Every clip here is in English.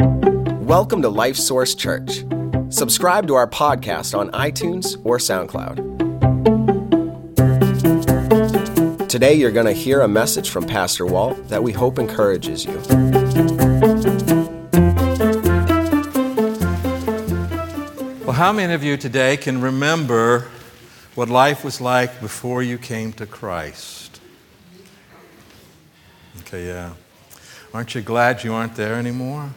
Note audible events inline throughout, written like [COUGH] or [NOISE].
Welcome to Life Source Church. Subscribe to our podcast on iTunes or SoundCloud. Today, you're going to hear a message from Pastor Walt that we hope encourages you. Well, how many of you today can remember what life was like before you came to Christ? Okay, yeah. Aren't you glad you aren't there anymore?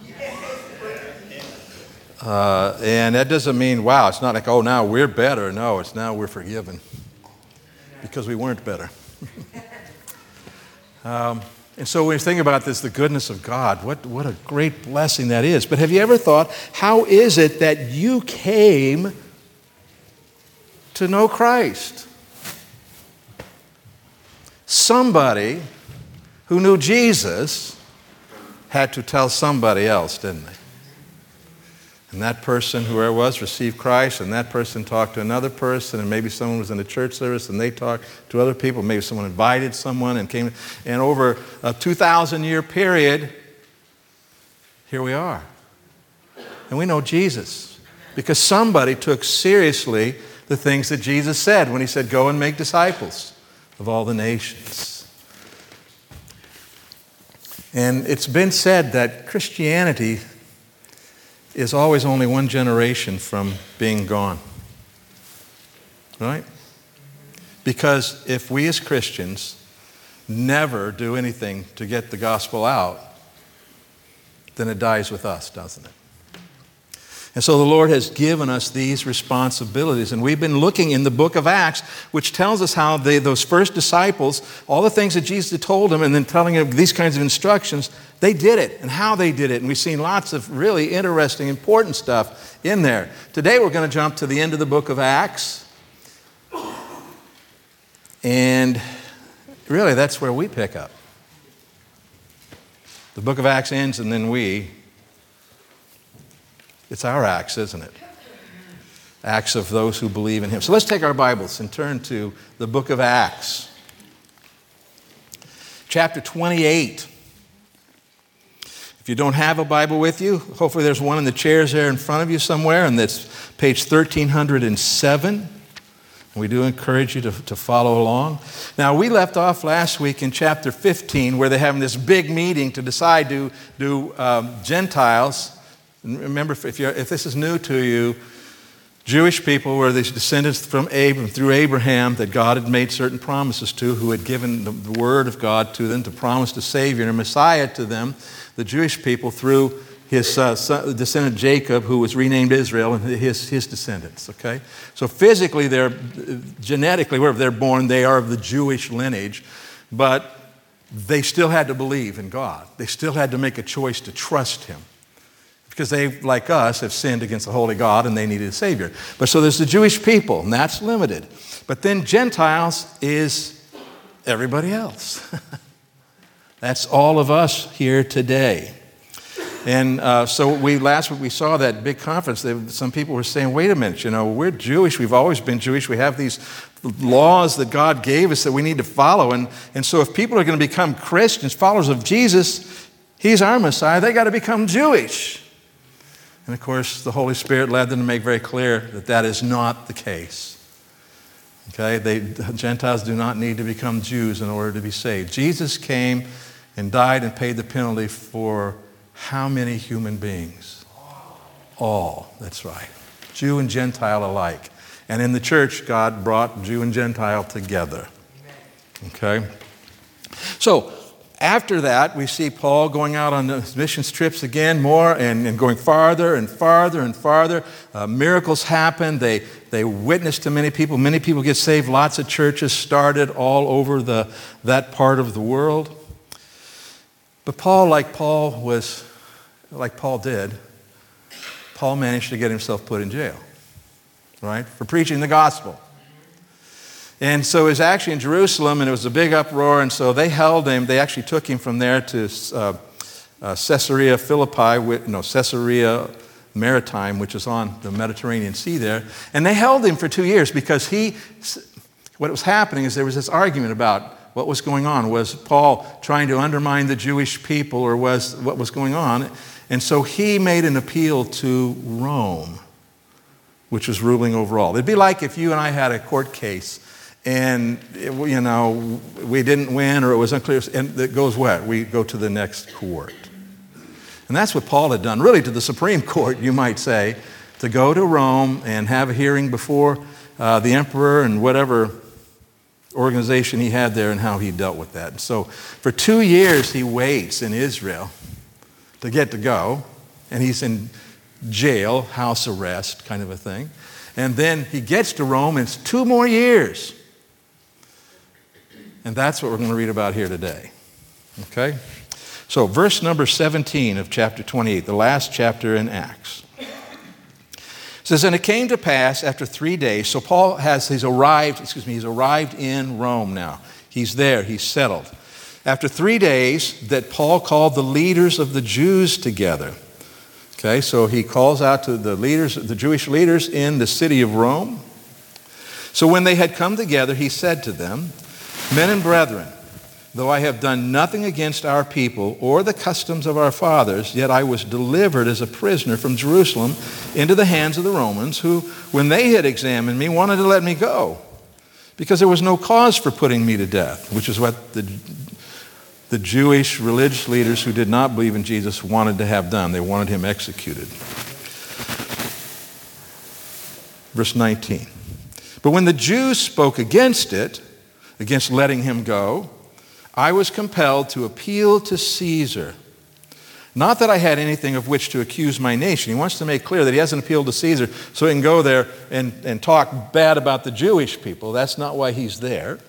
Uh, and that doesn't mean, wow, it's not like, oh, now we're better. No, it's now we're forgiven because we weren't better. [LAUGHS] um, and so when you think about this, the goodness of God, what, what a great blessing that is. But have you ever thought, how is it that you came to know Christ? Somebody who knew Jesus had to tell somebody else, didn't they? And that person, whoever was, received Christ, and that person talked to another person, and maybe someone was in a church service and they talked to other people. Maybe someone invited someone and came. And over a 2,000 year period, here we are. And we know Jesus because somebody took seriously the things that Jesus said when he said, Go and make disciples of all the nations. And it's been said that Christianity is always only one generation from being gone. Right? Because if we as Christians never do anything to get the gospel out, then it dies with us, doesn't it? And so the Lord has given us these responsibilities. And we've been looking in the book of Acts, which tells us how they, those first disciples, all the things that Jesus told them, and then telling them these kinds of instructions, they did it and how they did it. And we've seen lots of really interesting, important stuff in there. Today we're going to jump to the end of the book of Acts. And really, that's where we pick up. The book of Acts ends, and then we it's our acts, isn't it? Acts of those who believe in Him. So let's take our Bibles and turn to the book of Acts, chapter 28. If you don't have a Bible with you, hopefully there's one in the chairs there in front of you somewhere, and that's page 1307. We do encourage you to, to follow along. Now, we left off last week in chapter 15 where they're having this big meeting to decide do, do um, Gentiles Remember, if, if, this is new to you, Jewish people were these descendants from Abraham, through Abraham that God had made certain promises to, who had given the, word of God to them to promise a Savior and a Messiah to them. The Jewish people through his uh, son, descendant Jacob, who was renamed Israel, and his, his descendants. Okay, so physically, they're genetically wherever they're born, they are of the Jewish lineage, but they still had to believe in God. They still had to make a choice to trust Him because they, like us, have sinned against the holy God and they needed a Savior. But so there's the Jewish people, and that's limited. But then Gentiles is everybody else. [LAUGHS] that's all of us here today. And uh, so we last week we saw that big conference. They, some people were saying, "Wait a minute, you know, we're Jewish. We've always been Jewish. We have these laws that God gave us that we need to follow. And, and so if people are going to become Christians, followers of Jesus, He's our Messiah. They got to become Jewish." And of course, the Holy Spirit led them to make very clear that that is not the case. Okay, they, Gentiles do not need to become Jews in order to be saved. Jesus came and died and paid the penalty for how many human beings? All, that's right. Jew and Gentile alike. And in the church, God brought Jew and Gentile together. Okay? So, after that, we see Paul going out on mission trips again more and, and going farther and farther and farther. Uh, miracles happen. They, they witness to many people. Many people get saved. Lots of churches started all over the, that part of the world. But Paul, like Paul was, like Paul did, Paul managed to get himself put in jail, right, for preaching the gospel. And so it was actually in Jerusalem, and it was a big uproar, and so they held him. They actually took him from there to uh, uh, Caesarea Philippi, no, Caesarea Maritime, which is on the Mediterranean Sea there. And they held him for two years because he, what was happening is there was this argument about what was going on. Was Paul trying to undermine the Jewish people, or was what was going on? And so he made an appeal to Rome, which was ruling overall. It'd be like if you and I had a court case and you know we didn't win or it was unclear. And it goes what? We go to the next court. And that's what paul had done really to the supreme court you might say to go to rome and have a hearing before uh, the emperor and whatever organization he had there and how he dealt with that. So for two years he waits in israel to get to go. And he's in jail house arrest kind of a thing. And then he gets to rome and it's two more years and that's what we're going to read about here today. Okay? So, verse number 17 of chapter 28, the last chapter in Acts. says, And it came to pass after three days, so Paul has, he's arrived, excuse me, he's arrived in Rome now. He's there, he's settled. After three days, that Paul called the leaders of the Jews together. Okay, so he calls out to the leaders, the Jewish leaders in the city of Rome. So when they had come together, he said to them, Men and brethren, though I have done nothing against our people or the customs of our fathers, yet I was delivered as a prisoner from Jerusalem into the hands of the Romans, who, when they had examined me, wanted to let me go, because there was no cause for putting me to death, which is what the, the Jewish religious leaders who did not believe in Jesus wanted to have done. They wanted him executed. Verse 19. But when the Jews spoke against it, against letting him go, I was compelled to appeal to Caesar. Not that I had anything of which to accuse my nation. He wants to make clear that he hasn't appealed to Caesar so he can go there and, and talk bad about the Jewish people. That's not why he's there.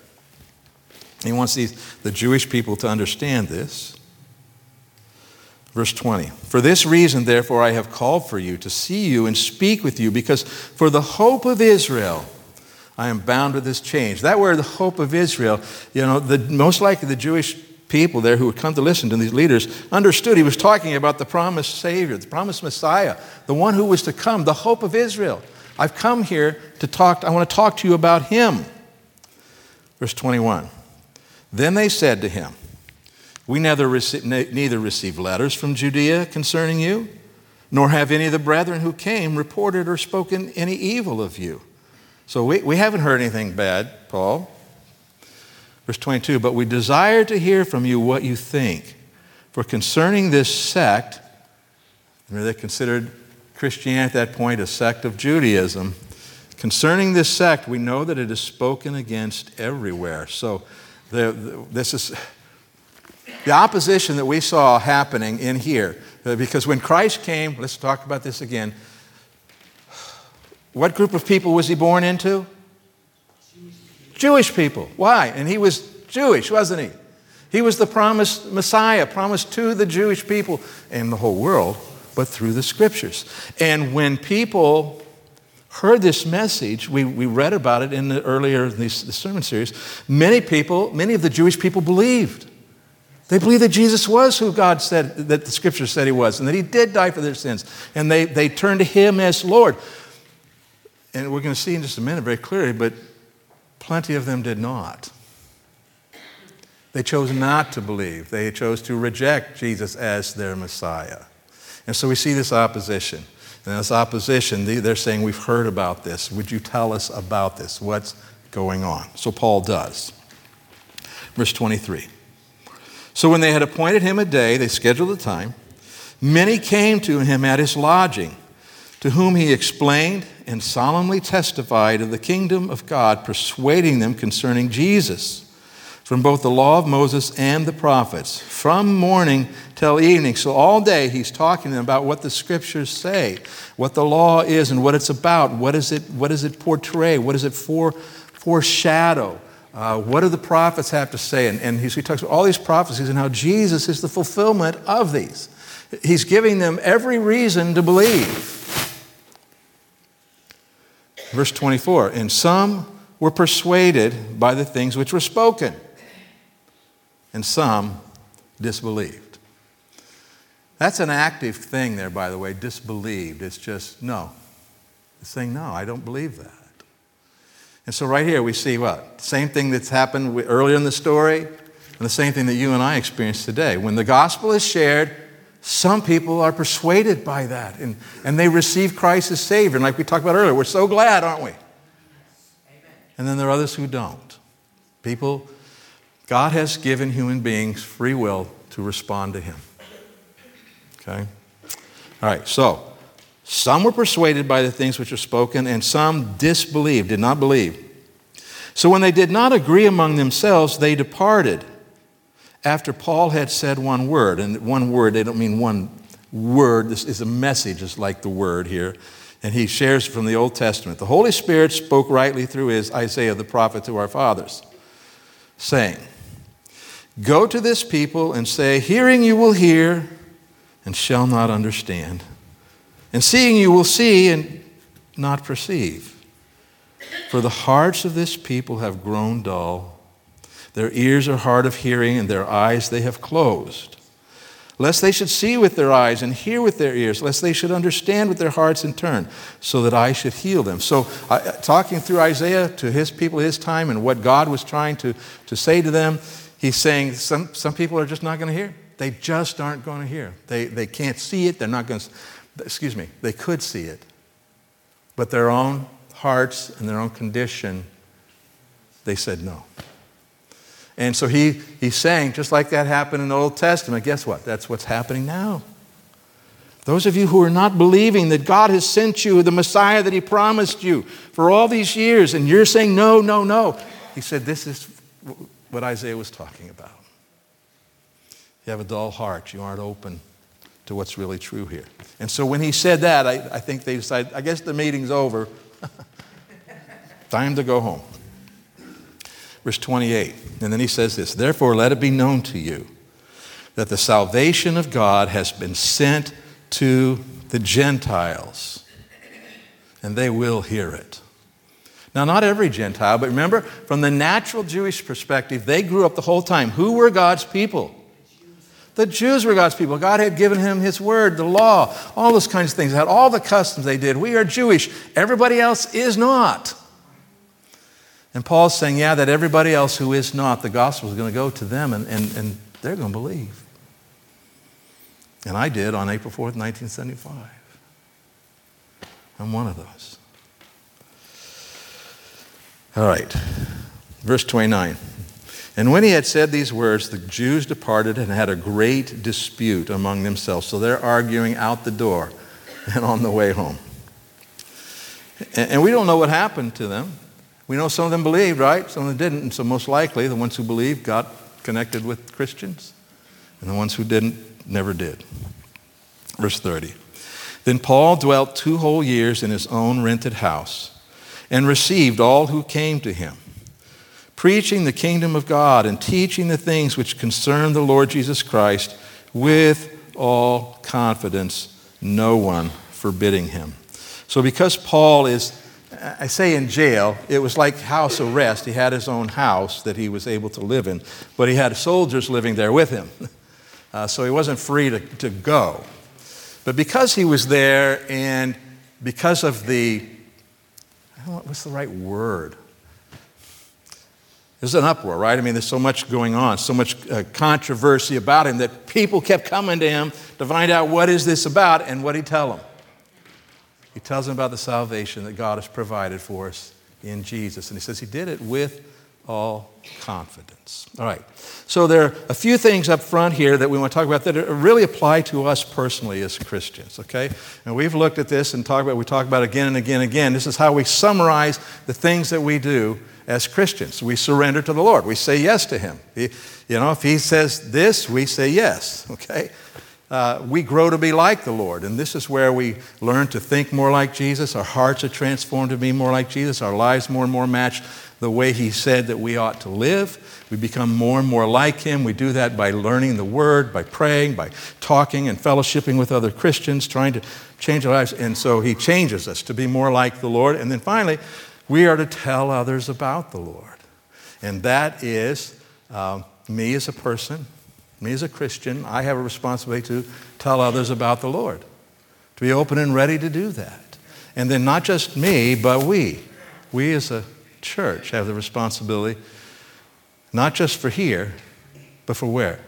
He wants these, the Jewish people to understand this. Verse 20 For this reason, therefore, I have called for you to see you and speak with you, because for the hope of Israel, I am bound with this change. That word, the hope of Israel, you know, the, most likely the Jewish people there who would come to listen to these leaders understood he was talking about the promised Savior, the promised Messiah, the one who was to come, the hope of Israel. I've come here to talk, I want to talk to you about him. Verse 21. Then they said to him, We neither, rece- neither receive letters from Judea concerning you, nor have any of the brethren who came reported or spoken any evil of you. So we, we haven't heard anything bad, Paul. Verse 22 But we desire to hear from you what you think. For concerning this sect, they considered Christianity at that point a sect of Judaism. Concerning this sect, we know that it is spoken against everywhere. So the, the, this is the opposition that we saw happening in here. Uh, because when Christ came, let's talk about this again. What group of people was he born into? Jewish people. Why? And he was Jewish, wasn't he? He was the promised Messiah, promised to the Jewish people and the whole world, but through the scriptures. And when people heard this message, we, we read about it in the earlier the sermon series, many people, many of the Jewish people believed. They believed that Jesus was who God said, that the scripture said he was, and that he did die for their sins. And they, they turned to him as Lord. And we're going to see in just a minute very clearly, but plenty of them did not. They chose not to believe. They chose to reject Jesus as their Messiah. And so we see this opposition. And this opposition, they're saying, We've heard about this. Would you tell us about this? What's going on? So Paul does. Verse 23. So when they had appointed him a day, they scheduled a time, many came to him at his lodging, to whom he explained and solemnly testified of the kingdom of God, persuading them concerning Jesus from both the law of Moses and the prophets, from morning till evening. So all day he's talking to them about what the scriptures say, what the law is and what it's about, what, is it, what does it portray, what does it for, foreshadow. Uh, what do the prophets have to say? And, and he talks about all these prophecies and how Jesus is the fulfillment of these. He's giving them every reason to believe. Verse 24, and some were persuaded by the things which were spoken, and some disbelieved. That's an active thing there, by the way, disbelieved. It's just, no. It's saying, no, I don't believe that. And so, right here, we see what? Same thing that's happened earlier in the story, and the same thing that you and I experience today. When the gospel is shared, some people are persuaded by that and, and they receive Christ as Savior. And like we talked about earlier, we're so glad, aren't we? Amen. And then there are others who don't. People, God has given human beings free will to respond to Him. Okay? All right, so some were persuaded by the things which were spoken, and some disbelieved, did not believe. So when they did not agree among themselves, they departed after Paul had said one word, and one word, they don't mean one word, this is a message, it's like the word here. And he shares from the Old Testament. The Holy Spirit spoke rightly through his Isaiah the prophet to our fathers, saying, Go to this people and say, Hearing you will hear and shall not understand, and seeing you will see and not perceive. For the hearts of this people have grown dull their ears are hard of hearing, and their eyes they have closed. Lest they should see with their eyes and hear with their ears, lest they should understand with their hearts and turn, so that I should heal them. So, uh, talking through Isaiah to his people, his time, and what God was trying to, to say to them, he's saying some, some people are just not going to hear. They just aren't going to hear. They, they can't see it. They're not going to, excuse me, they could see it. But their own hearts and their own condition, they said no. And so he, he's saying, just like that happened in the Old Testament, guess what? That's what's happening now. Those of you who are not believing that God has sent you the Messiah that He promised you for all these years, and you're saying, no, no, no. He said, this is what Isaiah was talking about. You have a dull heart, you aren't open to what's really true here. And so when he said that, I, I think they decided, I guess the meeting's over. [LAUGHS] Time to go home. Verse 28. And then he says this Therefore, let it be known to you that the salvation of God has been sent to the Gentiles, and they will hear it. Now, not every Gentile, but remember, from the natural Jewish perspective, they grew up the whole time. Who were God's people? The Jews were God's people. God had given him his word, the law, all those kinds of things, had all the customs they did. We are Jewish. Everybody else is not. And Paul's saying, yeah, that everybody else who is not, the gospel is going to go to them and, and, and they're going to believe. And I did on April 4th, 1975. I'm one of those. All right, verse 29. And when he had said these words, the Jews departed and had a great dispute among themselves. So they're arguing out the door [LAUGHS] and on the way home. And we don't know what happened to them. We know some of them believed, right? Some of them didn't. And so, most likely, the ones who believed got connected with Christians, and the ones who didn't never did. Verse 30. Then Paul dwelt two whole years in his own rented house and received all who came to him, preaching the kingdom of God and teaching the things which concern the Lord Jesus Christ with all confidence, no one forbidding him. So, because Paul is I say in jail, it was like house arrest. He had his own house that he was able to live in, but he had soldiers living there with him. [LAUGHS] Uh, so he wasn't free to, to go. But because he was there and because of the, what's the right word? There's an uproar, right? I mean, there's so much going on, so much uh, controversy about him that people kept coming to him to find out what is this about and what he tell them. He tells them about the salvation that God has provided for us in Jesus. And he says he did it with all confidence. All right. So there are a few things up front here that we want to talk about that really apply to us personally as Christians, okay? And we've looked at this and talked about we talk about again and again and again. This is how we summarize the things that we do as Christians. We surrender to the Lord. We say yes to him. He, you know, if he says this, we say yes, okay? Uh, we grow to be like the Lord. And this is where we learn to think more like Jesus. Our hearts are transformed to be more like Jesus. Our lives more and more match the way He said that we ought to live. We become more and more like Him. We do that by learning the Word, by praying, by talking and fellowshipping with other Christians, trying to change our lives. And so He changes us to be more like the Lord. And then finally, we are to tell others about the Lord. And that is uh, me as a person, me as a Christian, I have a responsibility to tell others about the Lord, to be open and ready to do that. And then not just me, but we. We as a church have the responsibility, not just for here, but for where?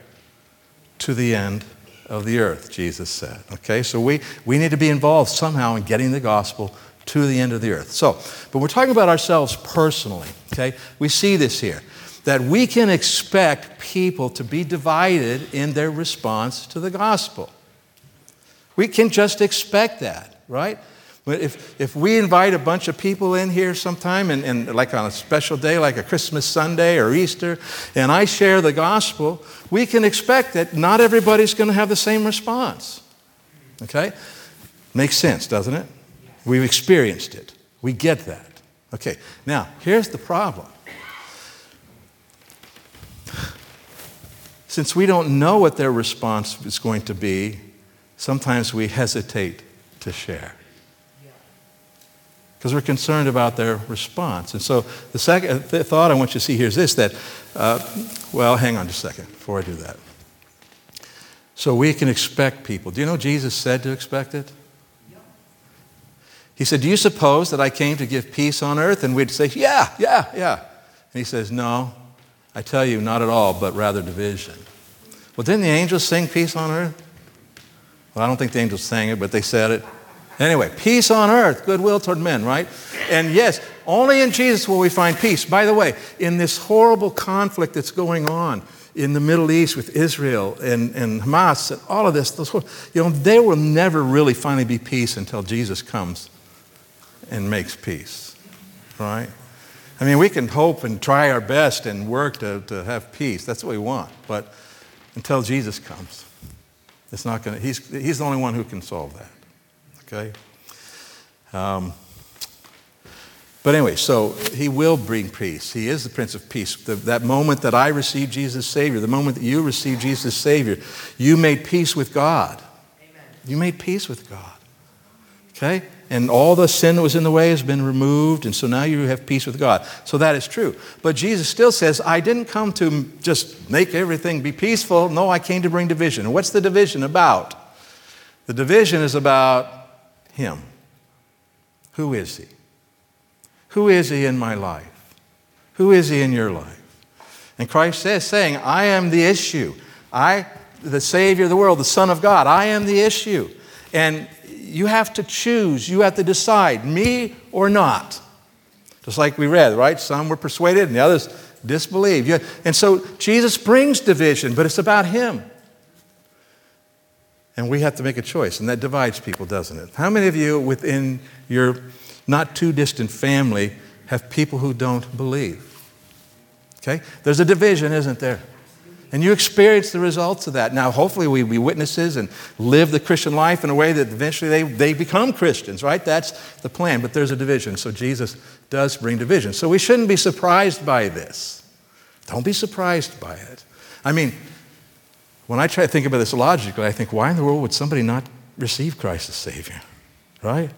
To the end of the earth, Jesus said. Okay, so we, we need to be involved somehow in getting the gospel to the end of the earth. So, but we're talking about ourselves personally, okay? We see this here that we can expect people to be divided in their response to the gospel. We can just expect that, right? But if, if we invite a bunch of people in here sometime, and, and like on a special day, like a Christmas Sunday or Easter, and I share the gospel, we can expect that not everybody's going to have the same response. Okay? Makes sense, doesn't it? We've experienced it. We get that. Okay, now here's the problem. Since we don't know what their response is going to be, sometimes we hesitate to share because we're concerned about their response. And so the second the thought I want you to see here is this that, uh, well, hang on just a second before I do that. So we can expect people. Do you know Jesus said to expect it? He said, Do you suppose that I came to give peace on earth? And we'd say, Yeah, yeah, yeah. And he says, No, I tell you, not at all, but rather division. Well, didn't the angels sing peace on earth? Well, I don't think the angels sang it, but they said it. Anyway, peace on earth, goodwill toward men, right? And yes, only in Jesus will we find peace. By the way, in this horrible conflict that's going on in the Middle East with Israel and, and Hamas and all of this, those, you know, there will never really finally be peace until Jesus comes and makes peace, right? I mean, we can hope and try our best and work to, to have peace. That's what we want. But until Jesus comes, it's not going to, he's, he's the only one who can solve that. Okay? Um, but anyway, so he will bring peace. He is the Prince of Peace. The, that moment that I received Jesus Savior, the moment that you received Jesus Savior, you made peace with God. Amen. You made peace with God. Okay? And all the sin that was in the way has been removed, and so now you have peace with God. So that is true. But Jesus still says, I didn't come to just make everything be peaceful. No, I came to bring division. And what's the division about? The division is about him. Who is He? Who is He in my life? Who is He in your life? And Christ says, saying, I am the issue. I, the Savior of the world, the Son of God, I am the issue. And you have to choose, you have to decide, me or not. Just like we read, right? Some were persuaded and the others disbelieved. And so Jesus brings division, but it's about Him. And we have to make a choice, and that divides people, doesn't it? How many of you within your not too distant family have people who don't believe? Okay? There's a division, isn't there? And you experience the results of that. Now, hopefully, we be witnesses and live the Christian life in a way that eventually they, they become Christians, right? That's the plan. But there's a division. So Jesus does bring division. So we shouldn't be surprised by this. Don't be surprised by it. I mean, when I try to think about this logically, I think, why in the world would somebody not receive Christ as Savior? Right?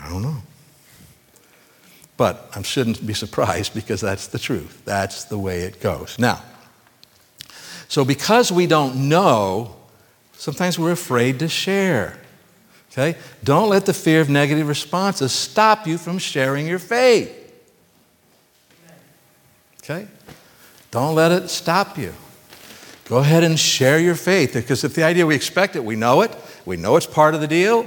I don't know. But I shouldn't be surprised because that's the truth. That's the way it goes. Now, so because we don't know, sometimes we're afraid to share. Okay? Don't let the fear of negative responses stop you from sharing your faith. Okay? Don't let it stop you. Go ahead and share your faith because if the idea we expect it, we know it, we know it's part of the deal,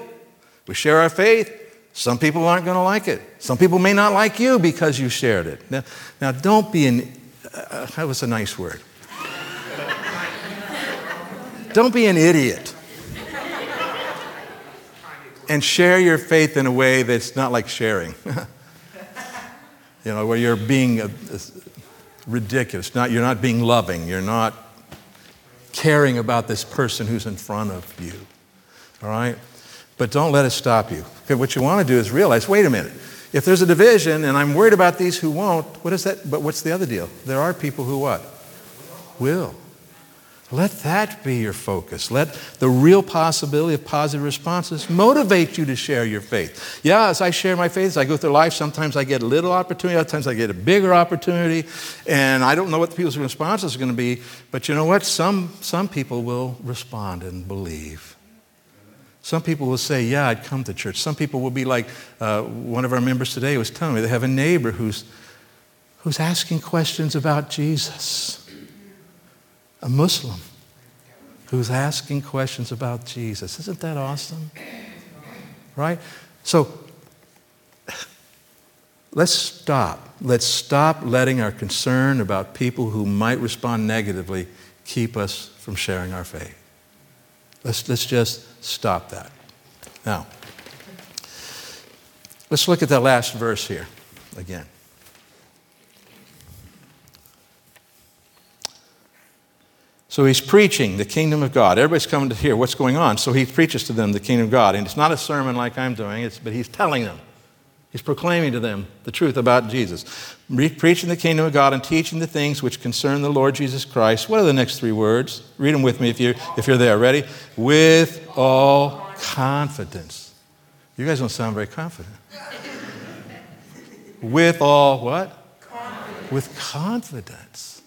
we share our faith. Some people aren't going to like it. Some people may not like you because you shared it. Now, now don't be an, uh, that was a nice word. Don't be an idiot. and share your faith in a way that's not like sharing. [LAUGHS] you know, where you're being uh, a, a ridiculous. Not, you're not being loving. You're not caring about this person who's in front of you. All right? But don't let it stop you. Okay, what you want to do is realize wait a minute. If there's a division and I'm worried about these who won't, what is that? But what's the other deal? There are people who what? Will. Let that be your focus. Let the real possibility of positive responses motivate you to share your faith. Yeah, as I share my faith, as I go through life, sometimes I get a little opportunity, other times I get a bigger opportunity, and I don't know what the people's responses are going to be, but you know what? Some, some people will respond and believe. Some people will say, Yeah, I'd come to church. Some people will be like uh, one of our members today was telling me they have a neighbor who's, who's asking questions about Jesus a Muslim who's asking questions about Jesus. Isn't that awesome? Right? So [SIGHS] let's stop. Let's stop letting our concern about people who might respond negatively keep us from sharing our faith. Let's, let's just stop that. Now, let's look at that last verse here again. So he's preaching the kingdom of God. Everybody's coming to hear what's going on. So he preaches to them the kingdom of God. And it's not a sermon like I'm doing, but he's telling them. He's proclaiming to them the truth about Jesus. Re- preaching the kingdom of God and teaching the things which concern the Lord Jesus Christ. What are the next three words? Read them with me if you're, if you're there. Ready? With all confidence. You guys don't sound very confident. With all what? Confidence. With confidence.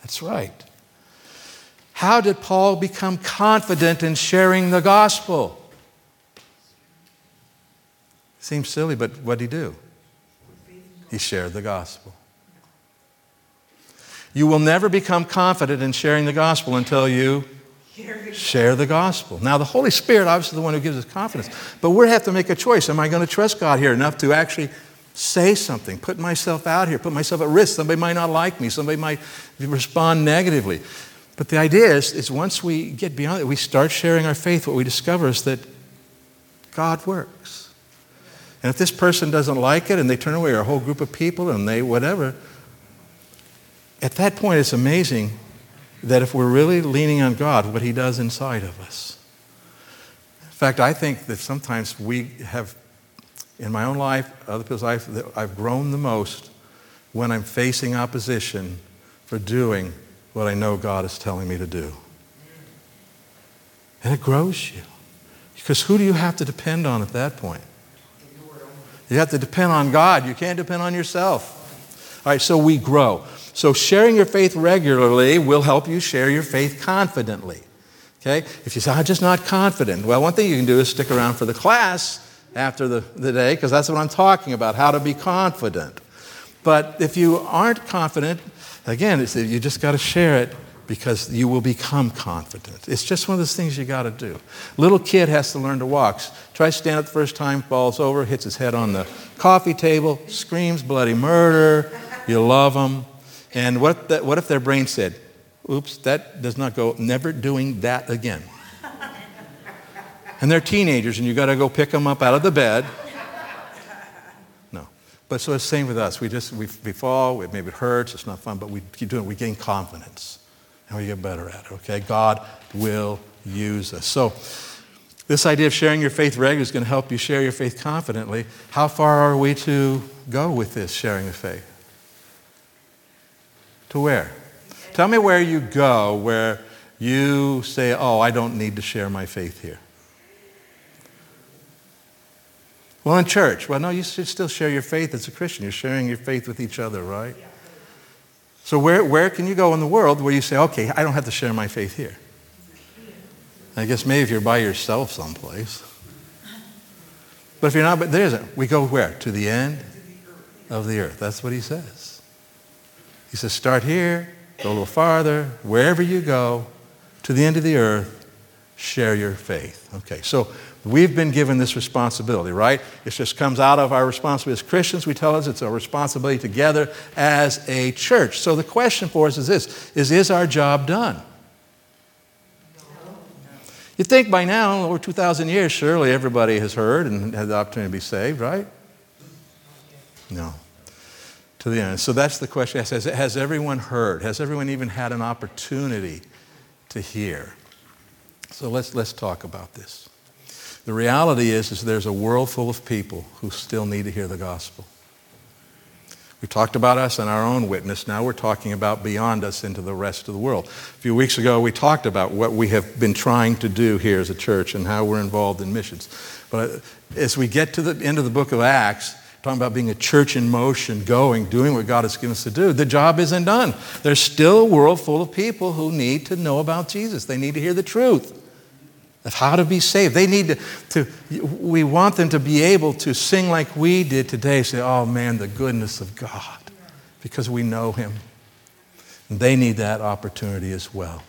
That's right. How did Paul become confident in sharing the gospel? Seems silly, but what did he do? He shared the gospel. You will never become confident in sharing the gospel until you share the gospel. Now, the Holy Spirit, obviously, the one who gives us confidence, but we have to make a choice. Am I going to trust God here enough to actually say something, put myself out here, put myself at risk? Somebody might not like me, somebody might respond negatively. But the idea is, is once we get beyond it, we start sharing our faith, what we discover is that God works. And if this person doesn't like it and they turn away, or a whole group of people and they whatever, at that point it's amazing that if we're really leaning on God, what He does inside of us. In fact, I think that sometimes we have, in my own life, other people's life, I've grown the most when I'm facing opposition for doing what I know God is telling me to do. And it grows you. Because who do you have to depend on at that point? You have to depend on God. You can't depend on yourself. All right, so we grow. So sharing your faith regularly will help you share your faith confidently. Okay? If you say, I'm just not confident, well, one thing you can do is stick around for the class after the, the day, because that's what I'm talking about, how to be confident. But if you aren't confident, Again, you just got to share it because you will become confident. It's just one of those things you got to do. Little kid has to learn to walk. Tries to stand up the first time, falls over, hits his head on the coffee table, screams bloody murder. You love them. And what, the, what if their brain said, oops, that does not go, never doing that again? And they're teenagers, and you got to go pick them up out of the bed but so it's the same with us. We just, we, we fall, it, maybe it hurts, it's not fun, but we keep doing it. We gain confidence and we get better at it, okay? God will use us. So, this idea of sharing your faith regularly is going to help you share your faith confidently. How far are we to go with this sharing of faith? To where? Tell me where you go where you say, oh, I don't need to share my faith here. Well, in church, well, no, you should still share your faith as a Christian. You're sharing your faith with each other, right? So, where, where can you go in the world where you say, okay, I don't have to share my faith here? I guess maybe if you're by yourself someplace. But if you're not, but there isn't. We go where? To the end of the earth. That's what he says. He says, start here, go a little farther, wherever you go, to the end of the earth, share your faith. Okay, so We've been given this responsibility, right? It just comes out of our responsibility as Christians. We tell us it's a responsibility together as a church. So the question for us is this is, is our job done? You think by now, over 2,000 years, surely everybody has heard and had the opportunity to be saved, right? No. To the end. So that's the question. Has, has everyone heard? Has everyone even had an opportunity to hear? So let's, let's talk about this. The reality is, is there's a world full of people who still need to hear the gospel. We talked about us and our own witness. Now we're talking about beyond us into the rest of the world. A few weeks ago, we talked about what we have been trying to do here as a church and how we're involved in missions. But uh, as we get to the end of the book of Acts, talking about being a church in motion, going, doing what God has given us to do, the job isn't done. There's still a world full of people who need to know about Jesus. They need to hear the truth of how to be saved. They need to, to, we want them to be able to sing like we did today, say, oh man, the goodness of God, because we know Him. And they need that opportunity as well.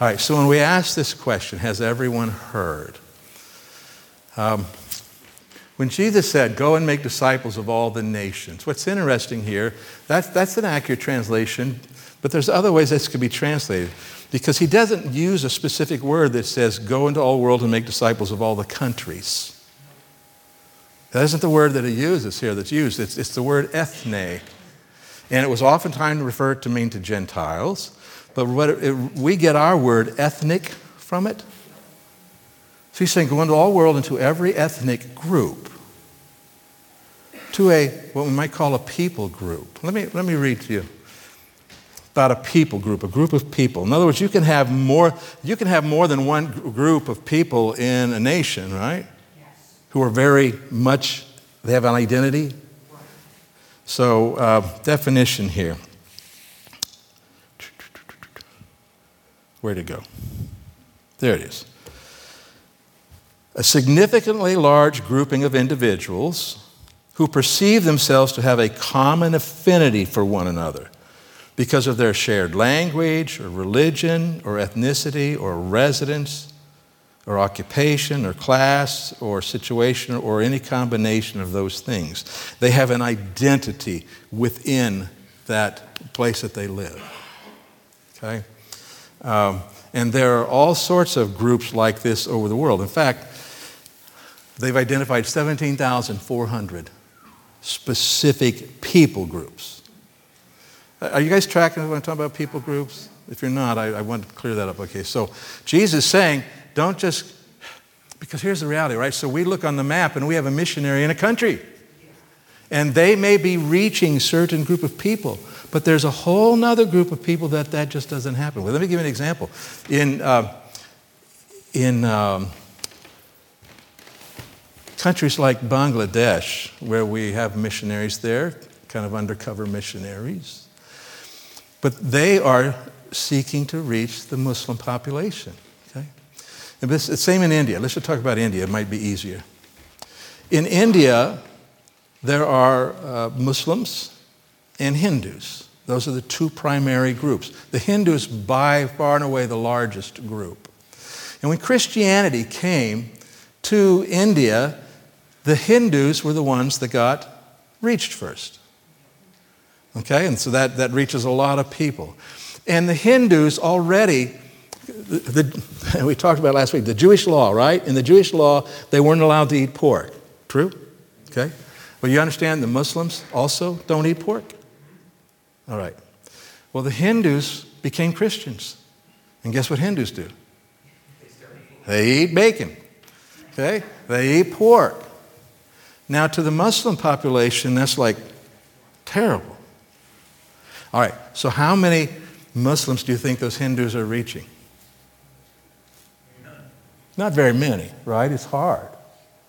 All right, so when we ask this question, has everyone heard? Um, when Jesus said, Go and make disciples of all the nations, what's interesting here, that's, that's an accurate translation, but there's other ways this could be translated because he doesn't use a specific word that says, Go into all world and make disciples of all the countries. That isn't the word that he uses here that's used, it's, it's the word ethne. And it was oftentimes referred to mean to Gentiles, but what it, we get our word ethnic from it. So he's saying, Go into all world, into every ethnic group to a what we might call a people group. Let me, let me read to you about a people group, a group of people. In other words, you can have more, you can have more than one group of people in a nation, right? Yes. Who are very much, they have an identity. So, uh, definition here. Where'd it go? There it is. A significantly large grouping of individuals who perceive themselves to have a common affinity for one another because of their shared language or religion or ethnicity or residence or occupation or class or situation or any combination of those things. They have an identity within that place that they live. Okay? Um, and there are all sorts of groups like this over the world. In fact, they've identified 17,400 specific people groups. Are you guys tracking when I'm talking about people groups? If you're not, I, I want to clear that up. Okay, so Jesus is saying, don't just, because here's the reality, right? So we look on the map and we have a missionary in a country. And they may be reaching certain group of people, but there's a whole nother group of people that that just doesn't happen with. Let me give you an example. In, uh, in um, countries like Bangladesh, where we have missionaries there, kind of undercover missionaries, but they are seeking to reach the Muslim population. Okay? And this, same in India. Let's just talk about India, it might be easier. In India, there are uh, Muslims and Hindus. Those are the two primary groups. The Hindus, by far and away, the largest group. And when Christianity came to India, the Hindus were the ones that got reached first. Okay, and so that, that reaches a lot of people. And the Hindus already, the, the, [LAUGHS] we talked about last week, the Jewish law, right? In the Jewish law, they weren't allowed to eat pork. True? Okay? Well, you understand the Muslims also don't eat pork? All right. Well, the Hindus became Christians. And guess what Hindus do? They eat bacon. Okay? They eat pork. Now, to the Muslim population, that's like terrible. All right, so how many Muslims do you think those Hindus are reaching? Not very many, right? It's hard.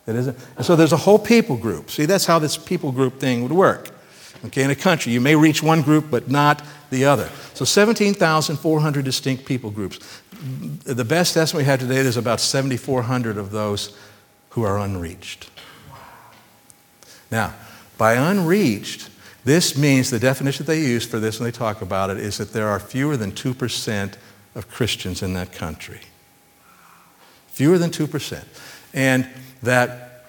It isn't. And so there's a whole people group. See, that's how this people group thing would work. Okay, in a country, you may reach one group, but not the other. So 17,400 distinct people groups. The best estimate we have today, there's about 7,400 of those who are unreached. Now, by unreached, this means the definition they use for this when they talk about it is that there are fewer than 2% of Christians in that country. Fewer than 2%. And that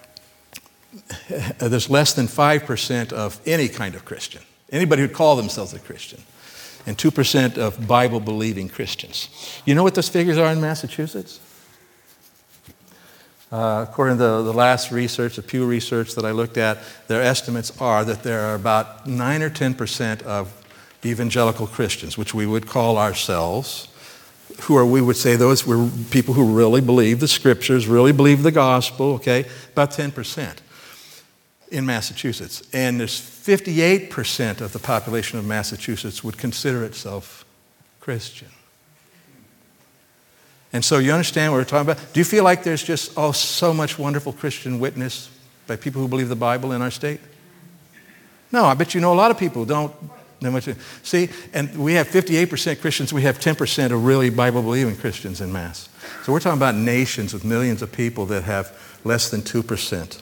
uh, there's less than 5% of any kind of Christian, anybody who'd call themselves a Christian, and 2% of Bible believing Christians. You know what those figures are in Massachusetts? Uh, according to the, the last research, the Pew research that I looked at, their estimates are that there are about 9 or 10% of evangelical Christians, which we would call ourselves, who are, we would say, those were people who really believe the scriptures, really believe the gospel, okay? About 10% in Massachusetts. And there's 58% of the population of Massachusetts would consider itself Christian. And so you understand what we're talking about? Do you feel like there's just, oh, so much wonderful Christian witness by people who believe the Bible in our state? No, I bet you know a lot of people don't. Know much. See, and we have 58% Christians, we have 10% of really Bible believing Christians in Mass. So we're talking about nations with millions of people that have less than 2%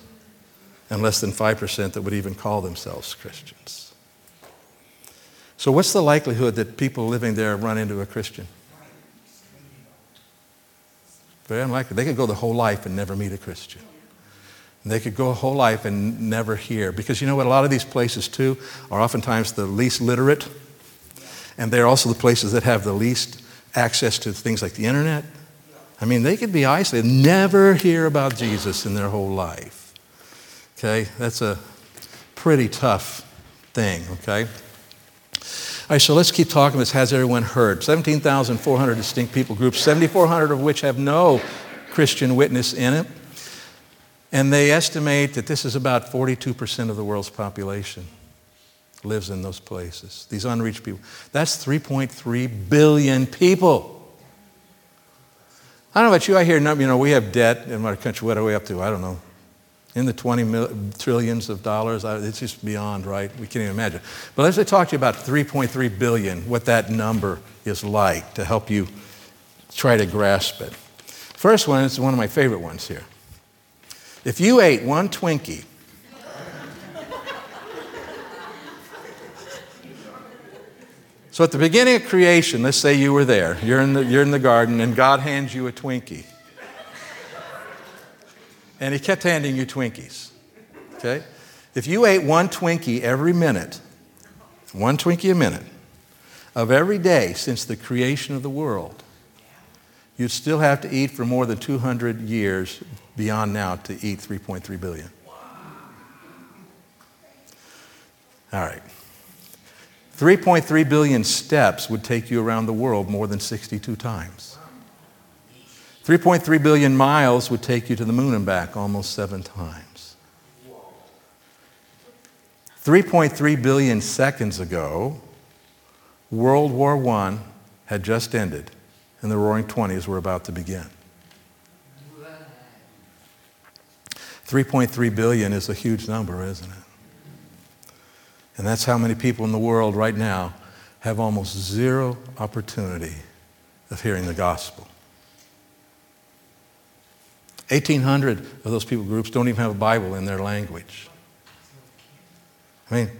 and less than 5% that would even call themselves Christians. So, what's the likelihood that people living there run into a Christian? Very unlikely. They could go the whole life and never meet a Christian. And they could go a whole life and never hear. Because you know what? A lot of these places, too, are oftentimes the least literate. And they're also the places that have the least access to things like the internet. I mean, they could be isolated, never hear about Jesus in their whole life. Okay? That's a pretty tough thing, okay? So let's keep talking. This has everyone heard? 17,400 distinct people groups, 7,400 of which have no Christian witness in it. And they estimate that this is about 42% of the world's population lives in those places, these unreached people. That's 3.3 billion people. I don't know about you, I hear, you know, we have debt in our country. What are we up to? I don't know in the 20 mil, trillions of dollars. It's just beyond, right? We can't even imagine. But let's talk to you about 3.3 billion, what that number is like to help you try to grasp it. First one is one of my favorite ones here. If you ate one Twinkie, so at the beginning of creation, let's say you were there, you're in the, you're in the garden, and God hands you a Twinkie and he kept handing you Twinkies. Okay? If you ate one Twinkie every minute, one Twinkie a minute, of every day since the creation of the world, you'd still have to eat for more than 200 years beyond now to eat 3.3 billion. All right. 3.3 billion steps would take you around the world more than 62 times. 3.3 billion miles would take you to the moon and back almost seven times. 3.3 billion seconds ago, World War I had just ended, and the Roaring Twenties were about to begin. 3.3 billion is a huge number, isn't it? And that's how many people in the world right now have almost zero opportunity of hearing the gospel. 1,800 of those people groups don't even have a Bible in their language. I mean,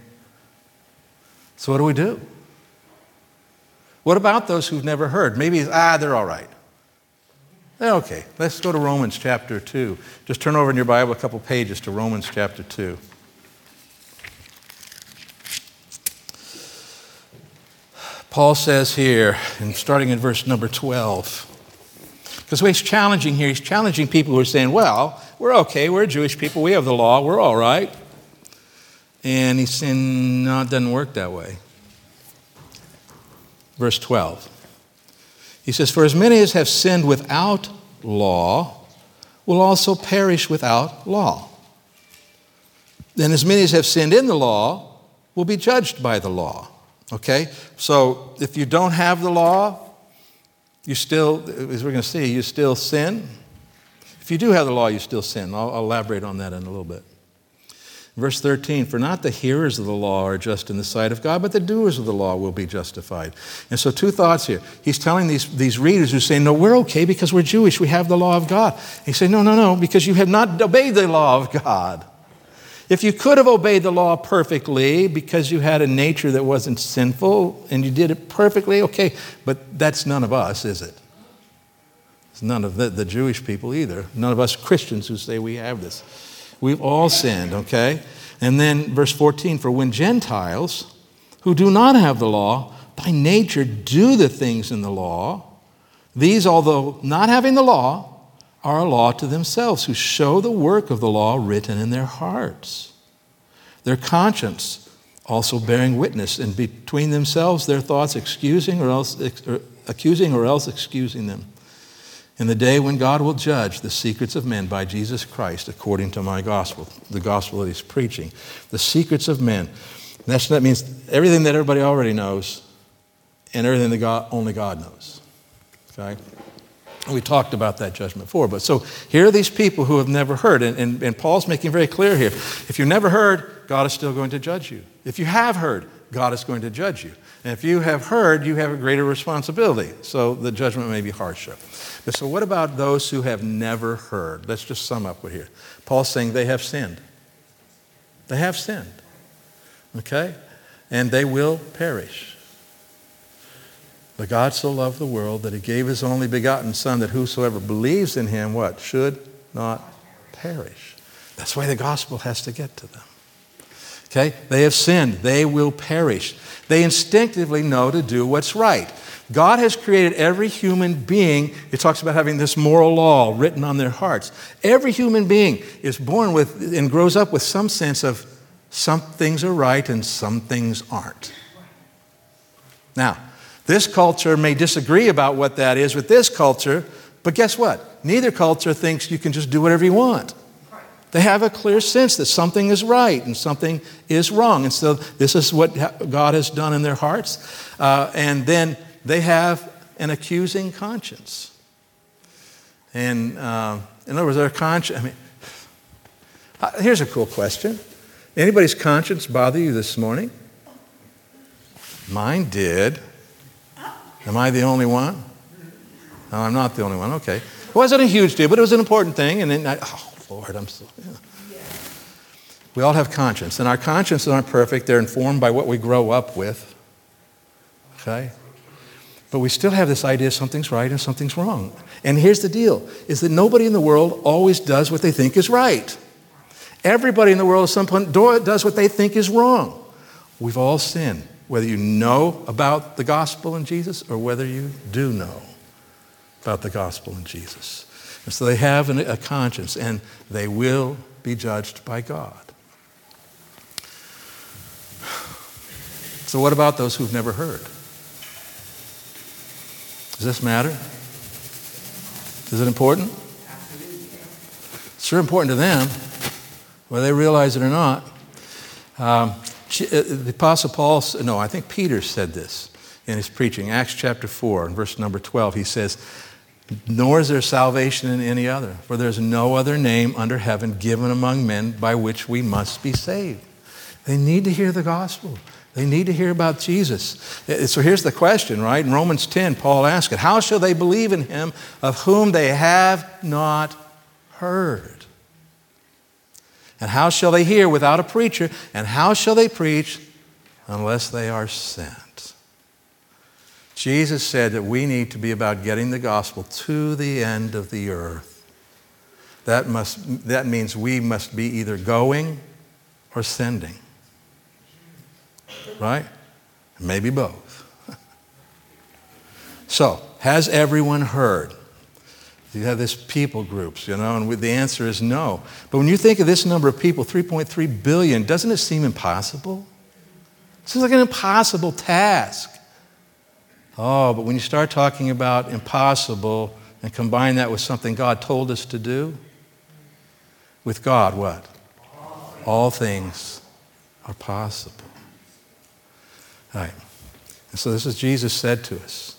so what do we do? What about those who've never heard? Maybe, ah, they're all right. Okay. Let's go to Romans chapter 2. Just turn over in your Bible a couple pages to Romans chapter 2. Paul says here, and starting in verse number 12, because he's challenging here, he's challenging people who are saying, well, we're okay, we're Jewish people, we have the law, we're all right. And he's saying, no, it doesn't work that way. Verse 12. He says, For as many as have sinned without law will also perish without law. Then as many as have sinned in the law will be judged by the law. Okay? So if you don't have the law, you still, as we're going to see, you still sin. If you do have the law, you still sin. I'll, I'll elaborate on that in a little bit. Verse 13, for not the hearers of the law are just in the sight of God, but the doers of the law will be justified. And so, two thoughts here. He's telling these, these readers who say, No, we're okay because we're Jewish, we have the law of God. He said, No, no, no, because you have not obeyed the law of God. If you could have obeyed the law perfectly because you had a nature that wasn't sinful and you did it perfectly, okay, but that's none of us, is it? It's none of the, the Jewish people either. None of us Christians who say we have this. We've all sinned, okay? And then verse 14 For when Gentiles who do not have the law by nature do the things in the law, these, although not having the law, are a law to themselves, who show the work of the law written in their hearts. Their conscience also bearing witness, and between themselves their thoughts excusing or else or accusing or else excusing them. In the day when God will judge the secrets of men by Jesus Christ, according to my gospel, the gospel that he's preaching, the secrets of men. That's, that means everything that everybody already knows and everything that God, only God knows. Okay? We talked about that judgment before. But so here are these people who have never heard. And, and, and, Paul's making very clear here if you've never heard, God is still going to judge you. If you have heard, God is going to judge you. And if you have heard, you have a greater responsibility. So the judgment may be harsher. But so, what about those who have never heard? Let's just sum up what here. Paul's saying they have sinned. They have sinned. Okay? And they will perish. But God so loved the world that he gave his only begotten Son, that whosoever believes in him, what? Should not perish. That's why the gospel has to get to them. Okay? They have sinned. They will perish. They instinctively know to do what's right. God has created every human being. It talks about having this moral law written on their hearts. Every human being is born with and grows up with some sense of some things are right and some things aren't. Now, this culture may disagree about what that is with this culture, but guess what? Neither culture thinks you can just do whatever you want. They have a clear sense that something is right and something is wrong. And so this is what God has done in their hearts. Uh, and then they have an accusing conscience. And uh, in other words, their conscience, I mean, uh, here's a cool question. Anybody's conscience bother you this morning? Mine did. Am I the only one? No, I'm not the only one. Okay. It wasn't a huge deal, but it was an important thing. And then I, oh, Lord, I'm so. Yeah. We all have conscience, and our consciences aren't perfect. They're informed by what we grow up with. Okay? But we still have this idea something's right and something's wrong. And here's the deal is that nobody in the world always does what they think is right. Everybody in the world at some point does what they think is wrong. We've all sinned whether you know about the gospel in Jesus or whether you do know about the gospel in Jesus. And so they have an, a conscience and they will be judged by God. So, what about those who've never heard? Does this matter? Is it important? It's sure important to them, whether they realize it or not. Um, uh, the Apostle Paul, no, I think Peter said this in his preaching, Acts chapter 4, and verse number 12. He says, Nor is there salvation in any other, for there's no other name under heaven given among men by which we must be saved. They need to hear the gospel. They need to hear about Jesus. Uh, so here's the question, right? In Romans 10, Paul asks it How shall they believe in him of whom they have not heard? And how shall they hear without a preacher? And how shall they preach unless they are sent? Jesus said that we need to be about getting the gospel to the end of the earth. That, must, that means we must be either going or sending. Right? Maybe both. [LAUGHS] so, has everyone heard? You have this people groups, you know, and the answer is no. But when you think of this number of people, 3.3 billion, doesn't it seem impossible? It seems like an impossible task. Oh, but when you start talking about impossible and combine that with something God told us to do, with God, what? All things are possible. All right. And so this is Jesus said to us,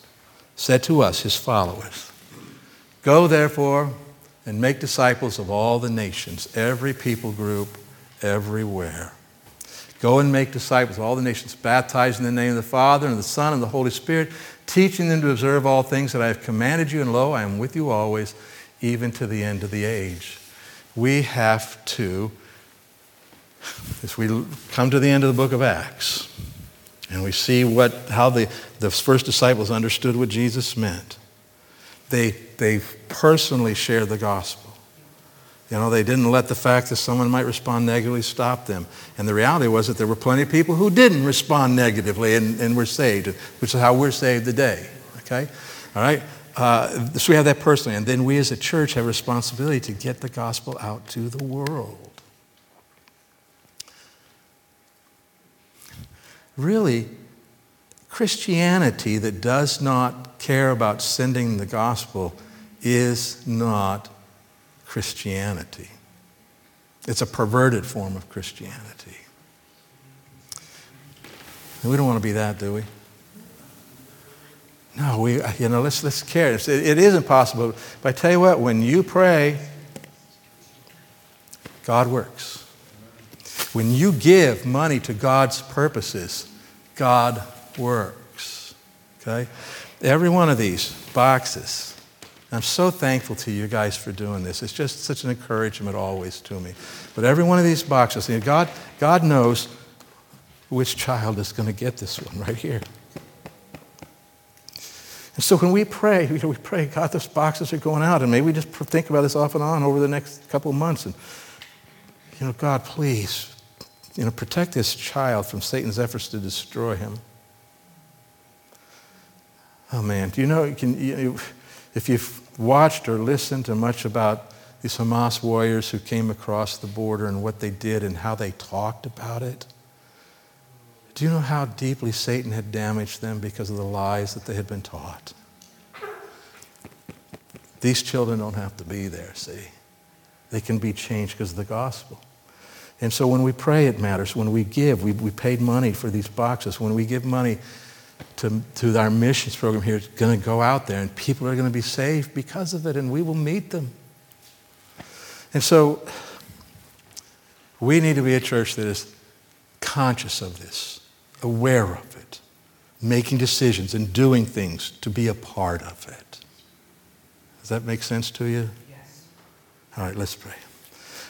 said to us, his followers. Go, therefore, and make disciples of all the nations, every people group, everywhere. Go and make disciples of all the nations, baptizing in the name of the Father and the Son and the Holy Spirit, teaching them to observe all things that I have commanded you, and lo, I am with you always, even to the end of the age. We have to, as we come to the end of the book of Acts, and we see what, how the, the first disciples understood what Jesus meant they, they personally shared the gospel. You know, they didn't let the fact that someone might respond negatively stop them. And the reality was that there were plenty of people who didn't respond negatively and, and were saved, which is how we're saved today. Okay? All right? Uh, so we have that personally. And then we as a church have a responsibility to get the gospel out to the world. Really, Christianity that does not care about sending the gospel is not Christianity. It's a perverted form of Christianity. And we don't want to be that, do we? No, we, you know, let's, let's care. It, it is impossible. But I tell you what, when you pray, God works. When you give money to God's purposes, God works. Okay? Every one of these boxes. I'm so thankful to you guys for doing this. It's just such an encouragement always to me. But every one of these boxes, you know, God, God knows which child is going to get this one right here. And so when we pray, you know, we pray, God, those boxes are going out. And maybe we just think about this off and on over the next couple of months. And, you know, God, please, you know, protect this child from Satan's efforts to destroy him. Oh, man. Do you know, can, you, if you've watched or listened to much about these Hamas warriors who came across the border and what they did and how they talked about it, do you know how deeply Satan had damaged them because of the lies that they had been taught? These children don't have to be there, see? They can be changed because of the gospel. And so when we pray, it matters. When we give, we, we paid money for these boxes. When we give money to, to our missions program here, it's going to go out there and people are going to be saved because of it and we will meet them. And so we need to be a church that is conscious of this aware of it, making decisions and doing things to be a part of it. Does that make sense to you? Yes. All right, let's pray.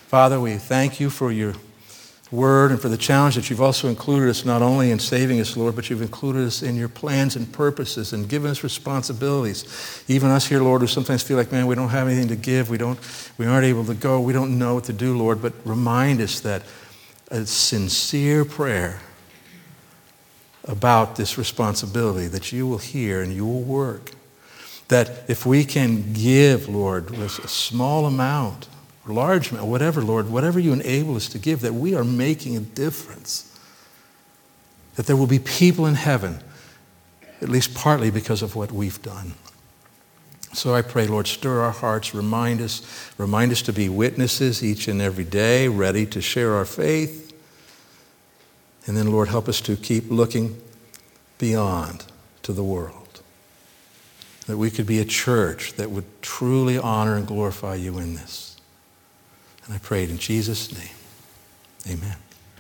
Father, we thank you for your word and for the challenge that you've also included us not only in saving us, Lord, but you've included us in your plans and purposes and given us responsibilities. Even us here, Lord, who sometimes feel like, man, we don't have anything to give, we, don't, we aren't able to go, we don't know what to do, Lord, but remind us that a sincere prayer about this responsibility that you will hear and you will work. That if we can give, Lord, with a small amount, or large amount, whatever, Lord, whatever you enable us to give, that we are making a difference. That there will be people in heaven, at least partly because of what we've done. So I pray, Lord, stir our hearts, remind us, remind us to be witnesses each and every day, ready to share our faith and then, Lord, help us to keep looking beyond to the world. That we could be a church that would truly honor and glorify you in this. And I pray it in Jesus' name. Amen.